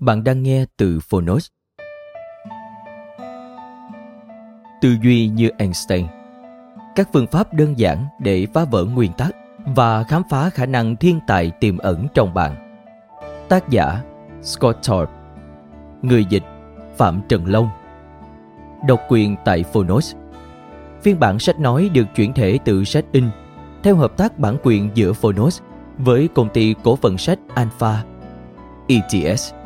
Bạn đang nghe từ Phonos. Tư duy như Einstein Các phương pháp đơn giản để phá vỡ nguyên tắc và khám phá khả năng thiên tài tiềm ẩn trong bạn. Tác giả Scott Thorpe Người dịch Phạm Trần Long Độc quyền tại Phonos Phiên bản sách nói được chuyển thể từ sách in theo hợp tác bản quyền giữa Phonos với công ty cổ phần sách Alpha ETS.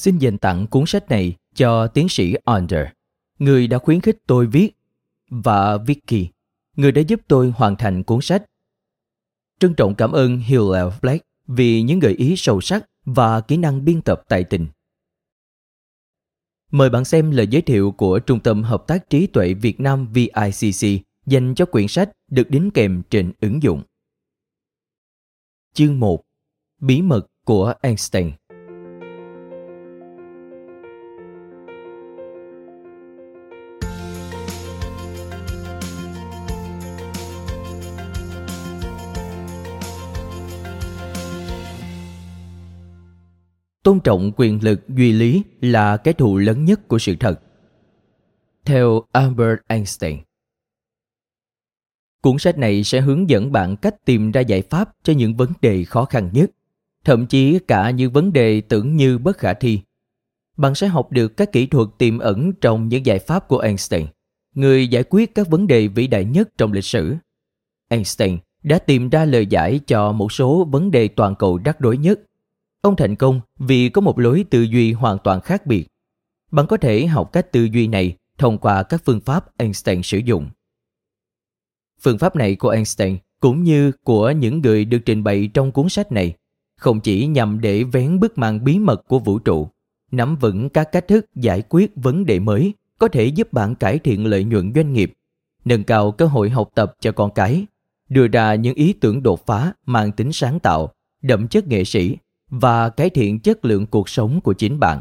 Xin dành tặng cuốn sách này cho tiến sĩ Under, người đã khuyến khích tôi viết, và Vicky, người đã giúp tôi hoàn thành cuốn sách. Trân trọng cảm ơn Hillel Black vì những gợi ý sâu sắc và kỹ năng biên tập tài tình. Mời bạn xem lời giới thiệu của Trung tâm Hợp tác Trí tuệ Việt Nam VICC dành cho quyển sách được đính kèm trên ứng dụng. Chương 1 Bí mật của Einstein tôn trọng quyền lực duy lý là cái thù lớn nhất của sự thật. Theo albert einstein, cuốn sách này sẽ hướng dẫn bạn cách tìm ra giải pháp cho những vấn đề khó khăn nhất, thậm chí cả những vấn đề tưởng như bất khả thi. Bạn sẽ học được các kỹ thuật tiềm ẩn trong những giải pháp của einstein, người giải quyết các vấn đề vĩ đại nhất trong lịch sử. Einstein đã tìm ra lời giải cho một số vấn đề toàn cầu rắc rối nhất. Ông thành công vì có một lối tư duy hoàn toàn khác biệt. Bạn có thể học cách tư duy này thông qua các phương pháp Einstein sử dụng. Phương pháp này của Einstein cũng như của những người được trình bày trong cuốn sách này không chỉ nhằm để vén bức màn bí mật của vũ trụ, nắm vững các cách thức giải quyết vấn đề mới có thể giúp bạn cải thiện lợi nhuận doanh nghiệp, nâng cao cơ hội học tập cho con cái, đưa ra những ý tưởng đột phá mang tính sáng tạo, đậm chất nghệ sĩ và cải thiện chất lượng cuộc sống của chính bạn.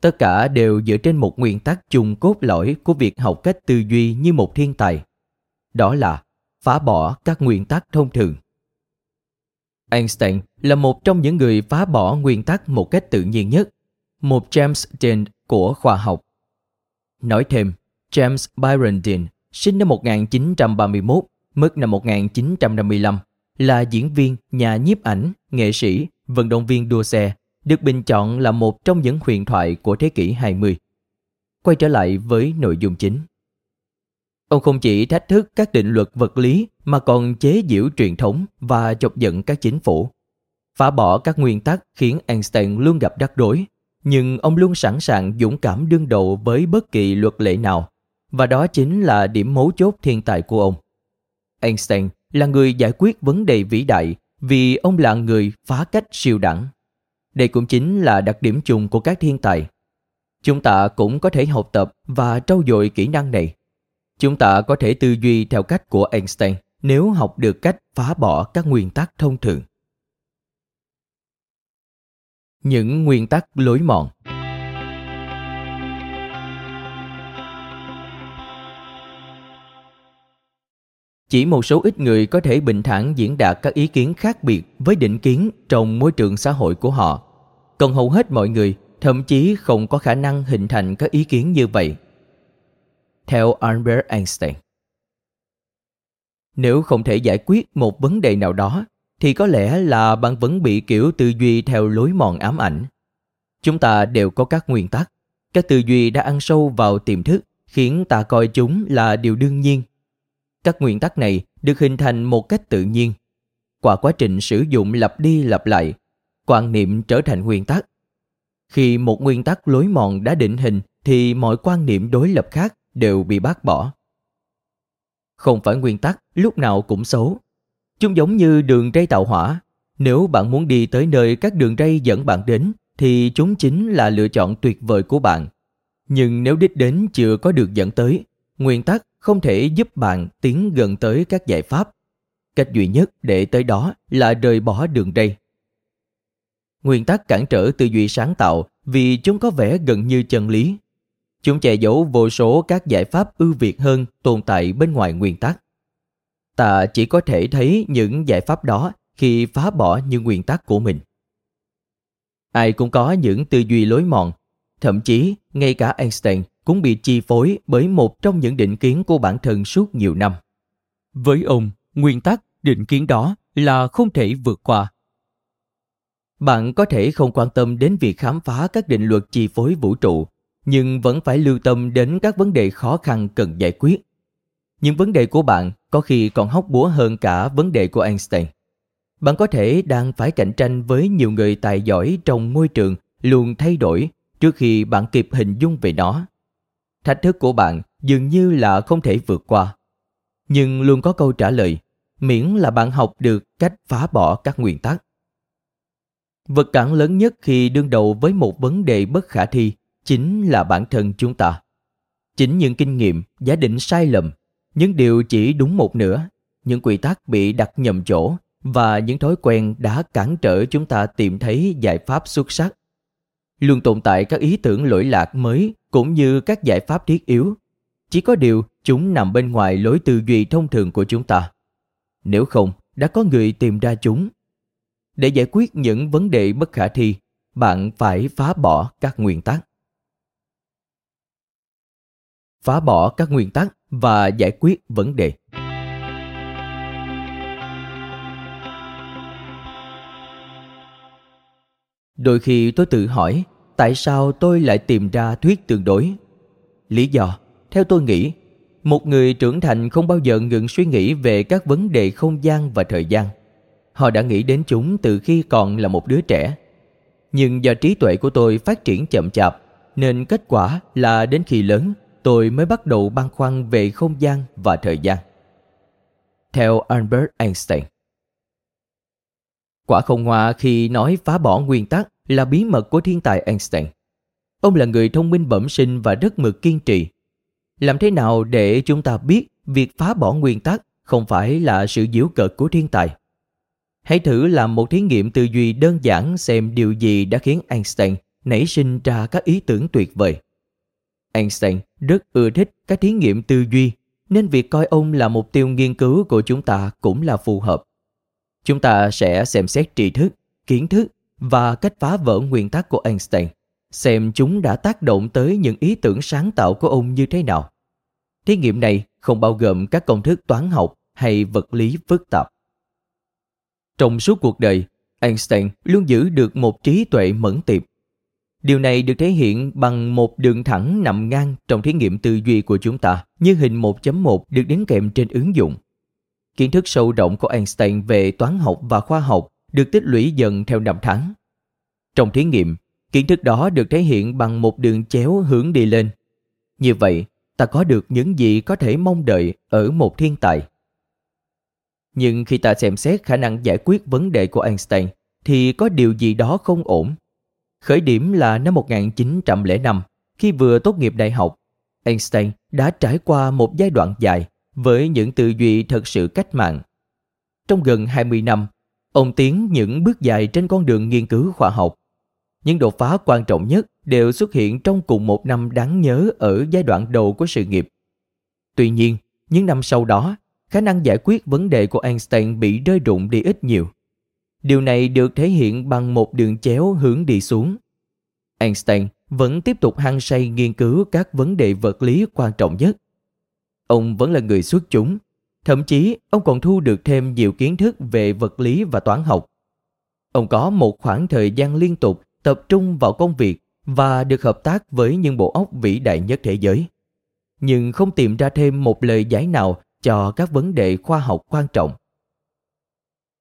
Tất cả đều dựa trên một nguyên tắc chung cốt lõi của việc học cách tư duy như một thiên tài. Đó là phá bỏ các nguyên tắc thông thường. Einstein là một trong những người phá bỏ nguyên tắc một cách tự nhiên nhất một james dean của khoa học. Nói thêm james byron dean sinh năm 1931 mất năm 1955 là diễn viên, nhà nhiếp ảnh, nghệ sĩ, vận động viên đua xe, được bình chọn là một trong những huyền thoại của thế kỷ 20. Quay trở lại với nội dung chính. Ông không chỉ thách thức các định luật vật lý mà còn chế giễu truyền thống và chọc giận các chính phủ. Phá bỏ các nguyên tắc khiến Einstein luôn gặp rắc rối, nhưng ông luôn sẵn sàng dũng cảm đương đầu với bất kỳ luật lệ nào, và đó chính là điểm mấu chốt thiên tài của ông. Einstein là người giải quyết vấn đề vĩ đại vì ông là người phá cách siêu đẳng. Đây cũng chính là đặc điểm chung của các thiên tài. Chúng ta cũng có thể học tập và trau dồi kỹ năng này. Chúng ta có thể tư duy theo cách của Einstein nếu học được cách phá bỏ các nguyên tắc thông thường. Những nguyên tắc lối mòn Chỉ một số ít người có thể bình thản diễn đạt các ý kiến khác biệt với định kiến trong môi trường xã hội của họ. Còn hầu hết mọi người thậm chí không có khả năng hình thành các ý kiến như vậy. Theo Albert Einstein. Nếu không thể giải quyết một vấn đề nào đó, thì có lẽ là bạn vẫn bị kiểu tư duy theo lối mòn ám ảnh. Chúng ta đều có các nguyên tắc. Các tư duy đã ăn sâu vào tiềm thức, khiến ta coi chúng là điều đương nhiên các nguyên tắc này được hình thành một cách tự nhiên. Qua quá trình sử dụng lặp đi lặp lại, quan niệm trở thành nguyên tắc. Khi một nguyên tắc lối mòn đã định hình, thì mọi quan niệm đối lập khác đều bị bác bỏ. Không phải nguyên tắc, lúc nào cũng xấu. Chúng giống như đường ray tàu hỏa nếu bạn muốn đi tới nơi các đường ray dẫn bạn đến, thì chúng chính là lựa chọn tuyệt vời của bạn. Nhưng nếu đích đến chưa có được dẫn tới nguyên tắc không thể giúp bạn tiến gần tới các giải pháp. Cách duy nhất để tới đó là rời bỏ đường ray nguyên tắc cản trở tư duy sáng tạo vì chúng có vẻ gần như chân lý. Chúng che giấu vô số các giải pháp ưu việt hơn tồn tại bên ngoài nguyên tắc. Ta chỉ có thể thấy những giải pháp đó khi phá bỏ những nguyên tắc của mình. Ai cũng có những tư duy lối mòn, thậm chí ngay cả einstein cũng bị chi phối bởi một trong những định kiến của bản thân suốt nhiều năm. Với ông, nguyên tắc, định kiến đó là không thể vượt qua. Bạn có thể không quan tâm đến việc khám phá các định luật chi phối vũ trụ, nhưng vẫn phải lưu tâm đến các vấn đề khó khăn cần giải quyết. Những vấn đề của bạn có khi còn hóc búa hơn cả vấn đề của Einstein. Bạn có thể đang phải cạnh tranh với nhiều người tài giỏi trong môi trường luôn thay đổi trước khi bạn kịp hình dung về nó thách thức của bạn dường như là không thể vượt qua. Nhưng luôn có câu trả lời, miễn là bạn học được cách phá bỏ các nguyên tắc. Vật cản lớn nhất khi đương đầu với một vấn đề bất khả thi chính là bản thân chúng ta. Chính những kinh nghiệm, giả định sai lầm, những điều chỉ đúng một nửa, những quy tắc bị đặt nhầm chỗ và những thói quen đã cản trở chúng ta tìm thấy giải pháp xuất sắc. Luôn tồn tại các ý tưởng lỗi lạc mới cũng như các giải pháp thiết yếu. Chỉ có điều, chúng nằm bên ngoài lối tư duy thông thường của chúng ta. Nếu không, đã có người tìm ra chúng. Để giải quyết những vấn đề bất khả thi, bạn phải phá bỏ các nguyên tắc. Phá bỏ các nguyên tắc và giải quyết vấn đề. Đôi khi tôi tự hỏi tại sao tôi lại tìm ra thuyết tương đối? Lý do, theo tôi nghĩ, một người trưởng thành không bao giờ ngừng suy nghĩ về các vấn đề không gian và thời gian. Họ đã nghĩ đến chúng từ khi còn là một đứa trẻ. Nhưng do trí tuệ của tôi phát triển chậm chạp, nên kết quả là đến khi lớn, tôi mới bắt đầu băn khoăn về không gian và thời gian. Theo albert einstein, quả không ngoa khi nói phá bỏ nguyên tắc là bí mật của thiên tài Einstein. Ông là người thông minh bẩm sinh và rất mực kiên trì. Làm thế nào để chúng ta biết việc phá bỏ nguyên tắc không phải là sự giễu cợt của thiên tài? Hãy thử làm một thí nghiệm tư duy đơn giản xem điều gì đã khiến Einstein nảy sinh ra các ý tưởng tuyệt vời. Einstein rất ưa thích các thí nghiệm tư duy nên việc coi ông là mục tiêu nghiên cứu của chúng ta cũng là phù hợp. Chúng ta sẽ xem xét tri thức, kiến thức và cách phá vỡ nguyên tắc của Einstein, xem chúng đã tác động tới những ý tưởng sáng tạo của ông như thế nào. Thí nghiệm này không bao gồm các công thức toán học hay vật lý phức tạp. Trong suốt cuộc đời, Einstein luôn giữ được một trí tuệ mẫn tiệp. Điều này được thể hiện bằng một đường thẳng nằm ngang trong thí nghiệm tư duy của chúng ta như hình 1.1 được đính kèm trên ứng dụng. Kiến thức sâu rộng của Einstein về toán học và khoa học được tích lũy dần theo năm tháng. Trong thí nghiệm, kiến thức đó được thể hiện bằng một đường chéo hướng đi lên. Như vậy, ta có được những gì có thể mong đợi ở một thiên tài. Nhưng khi ta xem xét khả năng giải quyết vấn đề của Einstein, thì có điều gì đó không ổn. Khởi điểm là năm 1905, khi vừa tốt nghiệp đại học, Einstein đã trải qua một giai đoạn dài với những tư duy thật sự cách mạng. Trong gần 20 năm, ông tiến những bước dài trên con đường nghiên cứu khoa học. Những đột phá quan trọng nhất đều xuất hiện trong cùng một năm đáng nhớ ở giai đoạn đầu của sự nghiệp. Tuy nhiên, những năm sau đó, khả năng giải quyết vấn đề của Einstein bị rơi rụng đi ít nhiều. Điều này được thể hiện bằng một đường chéo hướng đi xuống. Einstein vẫn tiếp tục hăng say nghiên cứu các vấn đề vật lý quan trọng nhất. Ông vẫn là người xuất chúng, thậm chí, ông còn thu được thêm nhiều kiến thức về vật lý và toán học. Ông có một khoảng thời gian liên tục tập trung vào công việc và được hợp tác với những bộ óc vĩ đại nhất thế giới. Nhưng không tìm ra thêm một lời giải nào cho các vấn đề khoa học quan trọng.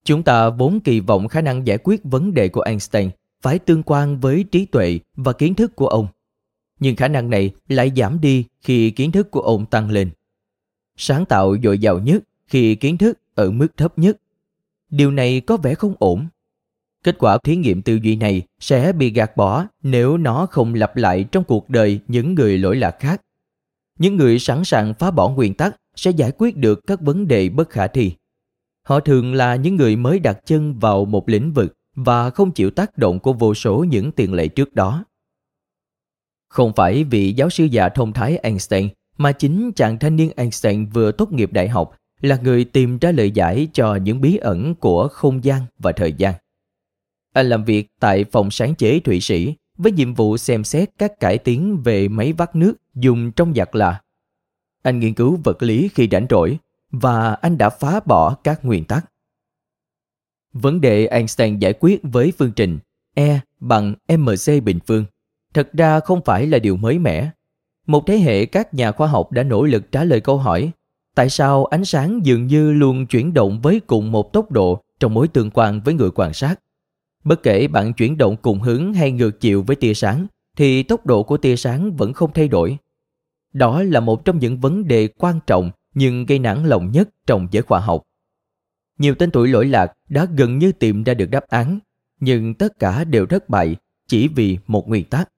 Chúng ta vốn kỳ vọng khả năng giải quyết vấn đề của Einstein phải tương quan với trí tuệ và kiến thức của ông. Nhưng khả năng này lại giảm đi khi kiến thức của ông tăng lên. Sáng tạo dồi dào nhất khi kiến thức ở mức thấp nhất. Điều này có vẻ không ổn. Kết quả thí nghiệm tư duy này sẽ bị gạt bỏ nếu nó không lặp lại trong cuộc đời những người lỗi lạc khác. Những người sẵn sàng phá bỏ nguyên tắc sẽ giải quyết được các vấn đề bất khả thi. Họ thường là những người mới đặt chân vào một lĩnh vực và không chịu tác động của vô số những tiền lệ trước đó. Không phải vị giáo sư già thông thái Einstein mà chính chàng thanh niên Einstein vừa tốt nghiệp đại học là người tìm ra lời giải cho những bí ẩn của không gian và thời gian. Anh làm việc tại phòng sáng chế Thụy Sĩ với nhiệm vụ xem xét các cải tiến về máy vắt nước dùng trong giặt là. Anh nghiên cứu vật lý khi rảnh rỗi và anh đã phá bỏ các nguyên tắc. Vấn đề Einstein giải quyết với phương trình E bằng mc bình phương thật ra không phải là điều mới mẻ. Một thế hệ các nhà khoa học đã nỗ lực trả lời câu hỏi tại sao ánh sáng dường như luôn chuyển động với cùng một tốc độ trong mối tương quan với người quan sát. Bất kể bạn chuyển động cùng hướng hay ngược chiều với tia sáng, thì tốc độ của tia sáng vẫn không thay đổi. Đó là một trong những vấn đề quan trọng nhưng gây nản lòng nhất trong giới khoa học. Nhiều tên tuổi lỗi lạc đã gần như tìm ra được đáp án, nhưng tất cả đều thất bại chỉ vì một nguyên tắc.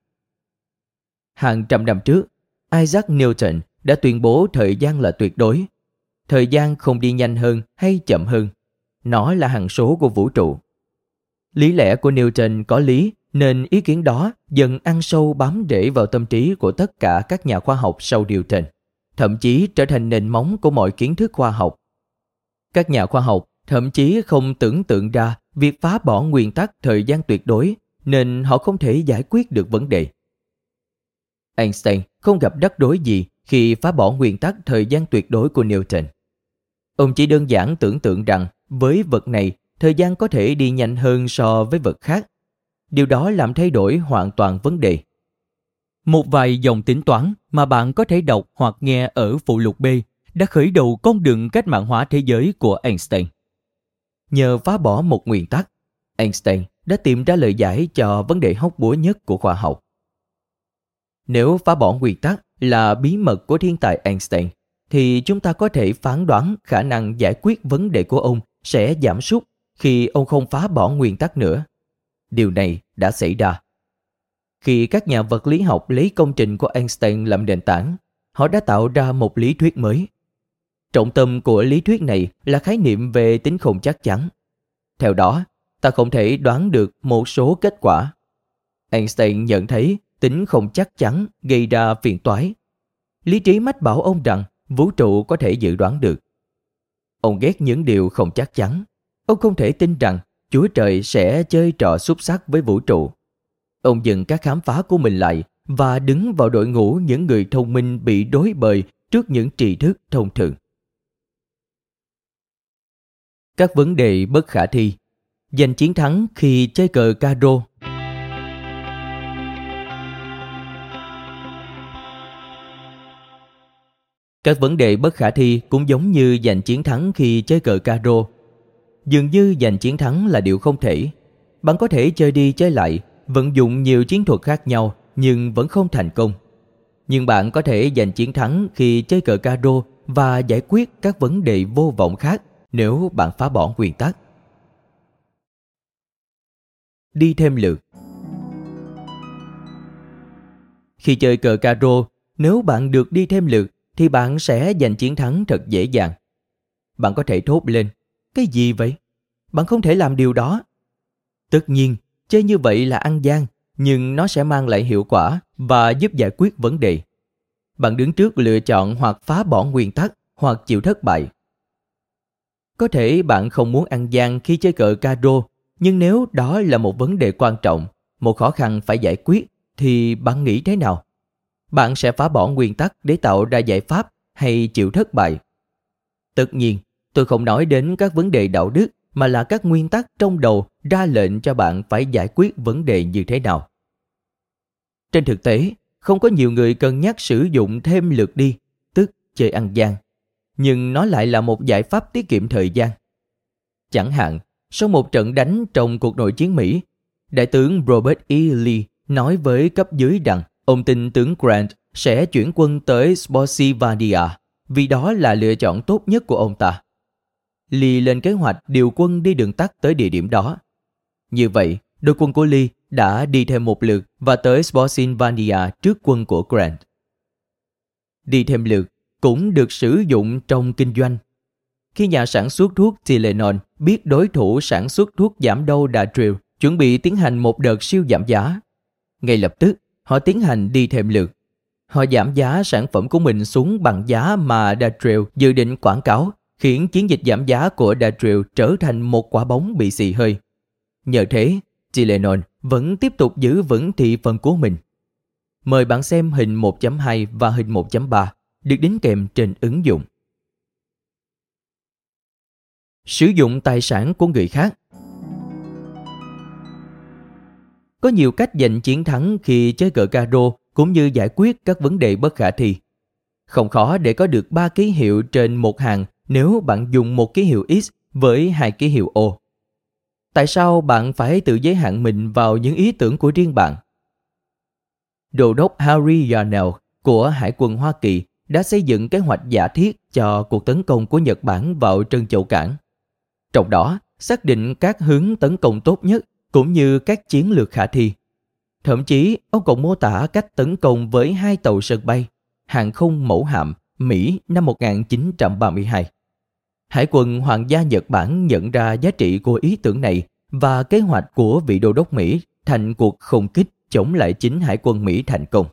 Hàng trăm năm trước, Isaac Newton đã tuyên bố thời gian là tuyệt đối. Thời gian không đi nhanh hơn hay chậm hơn. Nó là hằng số của vũ trụ. Lý lẽ của Newton có lý nên ý kiến đó dần ăn sâu bám rễ vào tâm trí của tất cả các nhà khoa học sau Newton, thậm chí trở thành nền móng của mọi kiến thức khoa học. Các nhà khoa học thậm chí không tưởng tượng ra việc phá bỏ nguyên tắc thời gian tuyệt đối nên họ không thể giải quyết được vấn đề. Einstein không gặp rắc rối gì khi phá bỏ nguyên tắc thời gian tuyệt đối của Newton. Ông chỉ đơn giản tưởng tượng rằng với vật này thời gian có thể đi nhanh hơn so với vật khác. Điều đó làm thay đổi hoàn toàn vấn đề. Một vài dòng tính toán mà bạn có thể đọc hoặc nghe ở phụ lục B đã khởi đầu con đường cách mạng hóa thế giới của Einstein. Nhờ phá bỏ một nguyên tắc, Einstein đã tìm ra lời giải cho vấn đề hóc búa nhất của khoa học. Nếu phá bỏ nguyên tắc là bí mật của thiên tài Einstein, thì chúng ta có thể phán đoán khả năng giải quyết vấn đề của ông sẽ giảm sút khi ông không phá bỏ nguyên tắc nữa. Điều này đã xảy ra. Khi các nhà vật lý học lấy công trình của Einstein làm nền tảng, họ đã tạo ra một lý thuyết mới. Trọng tâm của lý thuyết này là khái niệm về tính không chắc chắn. Theo đó, ta không thể đoán được một số kết quả. Einstein nhận thấy tính không chắc chắn, gây ra phiền toái. Lý trí mách bảo ông rằng, vũ trụ có thể dự đoán được. Ông ghét những điều không chắc chắn. Ông không thể tin rằng, Chúa Trời sẽ chơi trò xúc sắc với vũ trụ. Ông dừng các khám phá của mình lại và đứng vào đội ngũ những người thông minh bị đối bời trước những tri thức thông thường. Các vấn đề bất khả thi Giành chiến thắng khi chơi cờ caro Các vấn đề bất khả thi cũng giống như giành chiến thắng khi chơi cờ caro. Dường như giành chiến thắng là điều không thể. Bạn có thể chơi đi chơi lại, vận dụng nhiều chiến thuật khác nhau nhưng vẫn không thành công. Nhưng bạn có thể giành chiến thắng khi chơi cờ caro và giải quyết các vấn đề vô vọng khác nếu bạn phá bỏ nguyên tắc. Đi thêm lượt Khi chơi cờ caro, nếu bạn được đi thêm lượt thì bạn sẽ giành chiến thắng thật dễ dàng. Bạn có thể thốt lên, cái gì vậy? Bạn không thể làm điều đó. Tất nhiên, chơi như vậy là ăn gian, nhưng nó sẽ mang lại hiệu quả và giúp giải quyết vấn đề. Bạn đứng trước lựa chọn hoặc phá bỏ nguyên tắc hoặc chịu thất bại. Có thể bạn không muốn ăn gian khi chơi cờ caro, nhưng nếu đó là một vấn đề quan trọng, một khó khăn phải giải quyết, thì bạn nghĩ thế nào? Bạn sẽ phá bỏ nguyên tắc để tạo ra giải pháp hay chịu thất bại? Tất nhiên, tôi không nói đến các vấn đề đạo đức mà là các nguyên tắc trong đầu ra lệnh cho bạn phải giải quyết vấn đề như thế nào. Trên thực tế, không có nhiều người cân nhắc sử dụng thêm lượt đi, tức chơi ăn gian. Nhưng nó lại là một giải pháp tiết kiệm thời gian. Chẳng hạn, sau một trận đánh trong cuộc nội chiến Mỹ, Đại tướng Robert E. Lee nói với cấp dưới rằng ông tin tướng Grant sẽ chuyển quân tới Spotsylvania vì đó là lựa chọn tốt nhất của ông ta. Lee lên kế hoạch điều quân đi đường tắt tới địa điểm đó. Như vậy, đội quân của Lee đã đi thêm một lượt và tới Spotsylvania trước quân của Grant. Đi thêm lượt cũng được sử dụng trong kinh doanh. Khi nhà sản xuất thuốc Tylenol biết đối thủ sản xuất thuốc giảm đau Datril chuẩn bị tiến hành một đợt siêu giảm giá, ngay lập tức họ tiến hành đi thêm lượt. Họ giảm giá sản phẩm của mình xuống bằng giá mà Datril dự định quảng cáo, khiến chiến dịch giảm giá của Datril trở thành một quả bóng bị xì hơi. Nhờ thế, Tylenol vẫn tiếp tục giữ vững thị phần của mình. Mời bạn xem hình 1.2 và hình 1.3 được đính kèm trên ứng dụng. Sử dụng tài sản của người khác Có nhiều cách giành chiến thắng khi chơi cờ caro cũng như giải quyết các vấn đề bất khả thi. Không khó để có được 3 ký hiệu trên một hàng nếu bạn dùng một ký hiệu X với hai ký hiệu O. Tại sao bạn phải tự giới hạn mình vào những ý tưởng của riêng bạn? Đô đốc Harry Yarnell của Hải quân Hoa Kỳ đã xây dựng kế hoạch giả thiết cho cuộc tấn công của Nhật Bản vào Trân Châu Cảng. Trong đó, xác định các hướng tấn công tốt nhất cũng như các chiến lược khả thi. Thậm chí, ông còn mô tả cách tấn công với hai tàu sân bay, hàng không mẫu hạm Mỹ năm 1932. Hải quân Hoàng gia Nhật Bản nhận ra giá trị của ý tưởng này và kế hoạch của vị đô đốc Mỹ thành cuộc không kích chống lại chính hải quân Mỹ thành công.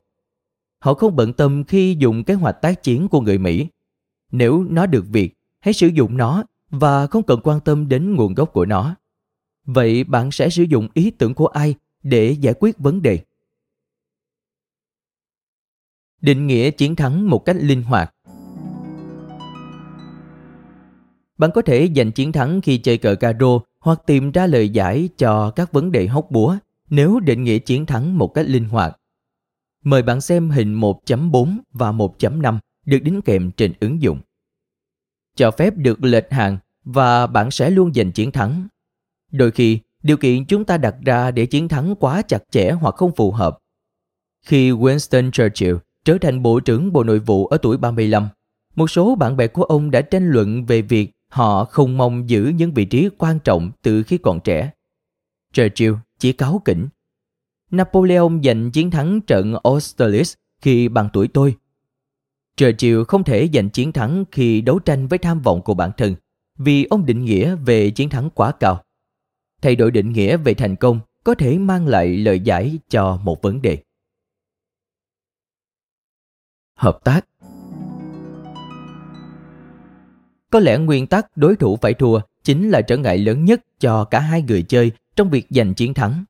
Họ không bận tâm khi dùng kế hoạch tác chiến của người Mỹ. Nếu nó được việc, hãy sử dụng nó và không cần quan tâm đến nguồn gốc của nó. Vậy bạn sẽ sử dụng ý tưởng của ai để giải quyết vấn đề? Định nghĩa chiến thắng một cách linh hoạt Bạn có thể giành chiến thắng khi chơi cờ caro hoặc tìm ra lời giải cho các vấn đề hóc búa nếu định nghĩa chiến thắng một cách linh hoạt. Mời bạn xem hình 1.4 và 1.5 được đính kèm trên ứng dụng. Cho phép được lệch hàng và bạn sẽ luôn giành chiến thắng. Đôi khi, điều kiện chúng ta đặt ra để chiến thắng quá chặt chẽ hoặc không phù hợp. Khi Winston Churchill trở thành Bộ trưởng Bộ Nội vụ ở tuổi 35, một số bạn bè của ông đã tranh luận về việc họ không mong giữ những vị trí quan trọng từ khi còn trẻ. Churchill chỉ cáo kỉnh. Napoleon giành chiến thắng trận Austerlitz khi bằng tuổi tôi. Churchill không thể giành chiến thắng khi đấu tranh với tham vọng của bản thân vì ông định nghĩa về chiến thắng quá cao. Thay đổi định nghĩa về thành công có thể mang lại lời giải cho một vấn đề. Hợp tác Có lẽ nguyên tắc đối thủ phải thua chính là trở ngại lớn nhất cho cả hai người chơi trong việc giành chiến thắng.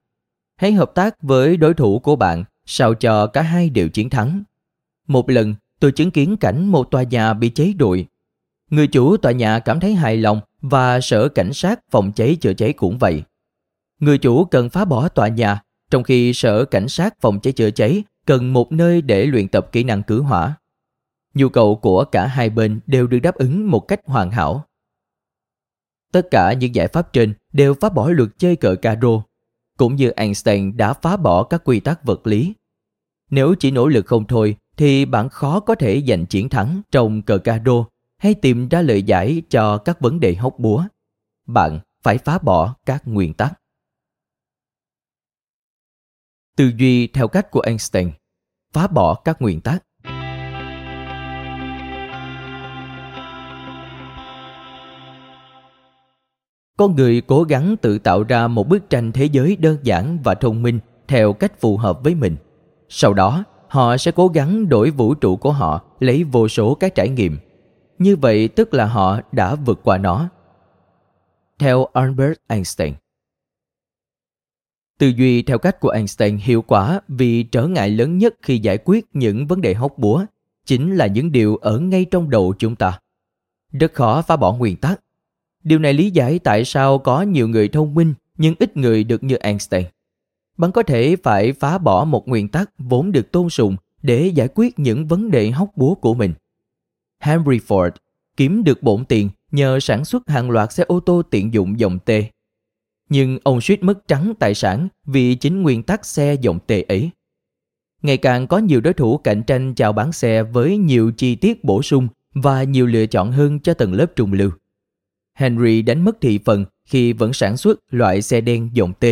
Hãy hợp tác với đối thủ của bạn sao cho cả hai đều chiến thắng. Một lần, tôi chứng kiến cảnh một tòa nhà bị cháy rụi. Người chủ tòa nhà cảm thấy hài lòng và sở cảnh sát phòng cháy chữa cháy cũng vậy. Người chủ cần phá bỏ tòa nhà, trong khi sở cảnh sát phòng cháy chữa cháy cần một nơi để luyện tập kỹ năng cứu hỏa. Nhu cầu của cả hai bên đều được đáp ứng một cách hoàn hảo. Tất cả những giải pháp trên đều phá bỏ luật chơi cờ caro, cũng như Einstein đã phá bỏ các quy tắc vật lý. Nếu chỉ nỗ lực không thôi thì bạn khó có thể giành chiến thắng trong cờ caro hay tìm ra lời giải cho các vấn đề hóc búa. Bạn phải phá bỏ các nguyên tắc. Tư duy theo cách của einstein, phá bỏ các nguyên tắc. Con người cố gắng tự tạo ra một bức tranh thế giới đơn giản và thông minh theo cách phù hợp với mình. Sau đó, họ sẽ cố gắng đổi vũ trụ của họ, lấy vô số các trải nghiệm. Như vậy tức là họ đã vượt qua nó. Theo Albert Einstein Tư duy theo cách của Einstein hiệu quả vì trở ngại lớn nhất khi giải quyết những vấn đề hóc búa chính là những điều ở ngay trong đầu chúng ta. Rất khó phá bỏ nguyên tắc. Điều này lý giải tại sao có nhiều người thông minh nhưng ít người được như Einstein. Bạn có thể phải phá bỏ một nguyên tắc vốn được tôn sùng để giải quyết những vấn đề hóc búa của mình. Henry Ford kiếm được bổn tiền nhờ sản xuất hàng loạt xe ô tô tiện dụng dòng T. Nhưng ông suýt mất trắng tài sản vì chính nguyên tắc xe dòng T ấy. Ngày càng có nhiều đối thủ cạnh tranh chào bán xe với nhiều chi tiết bổ sung và nhiều lựa chọn hơn cho tầng lớp trung lưu. Henry đánh mất thị phần khi vẫn sản xuất loại xe đen dòng T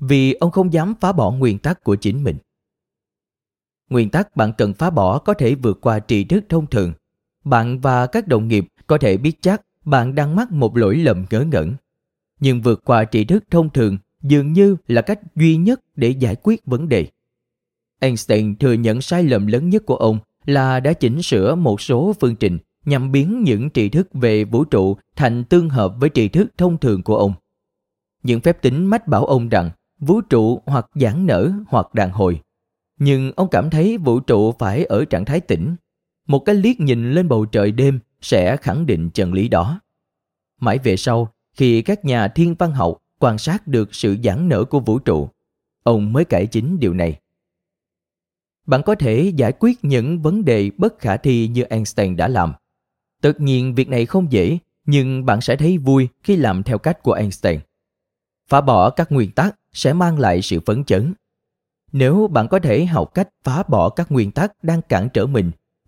vì ông không dám phá bỏ nguyên tắc của chính mình. Nguyên tắc bạn cần phá bỏ có thể vượt qua tri thức thông thường. Bạn và các đồng nghiệp có thể biết chắc bạn đang mắc một lỗi lầm ngớ ngẩn. Nhưng vượt qua tri thức thông thường dường như là cách duy nhất để giải quyết vấn đề. Einstein thừa nhận sai lầm lớn nhất của ông là đã chỉnh sửa một số phương trình nhằm biến những tri thức về vũ trụ thành tương hợp với tri thức thông thường của ông. Những phép tính mách bảo ông rằng vũ trụ hoặc giãn nở hoặc đàn hồi. Nhưng ông cảm thấy vũ trụ phải ở trạng thái tĩnh. Một cái liếc nhìn lên bầu trời đêm sẽ khẳng định chân lý đó. Mãi về sau, khi các nhà thiên văn học quan sát được sự giãn nở của vũ trụ, ông mới cải chính điều này. Bạn có thể giải quyết những vấn đề bất khả thi như Einstein đã làm. Tất nhiên việc này không dễ, nhưng bạn sẽ thấy vui khi làm theo cách của Einstein. Phá bỏ các nguyên tắc sẽ mang lại sự phấn chấn. Nếu bạn có thể học cách phá bỏ các nguyên tắc đang cản trở mình,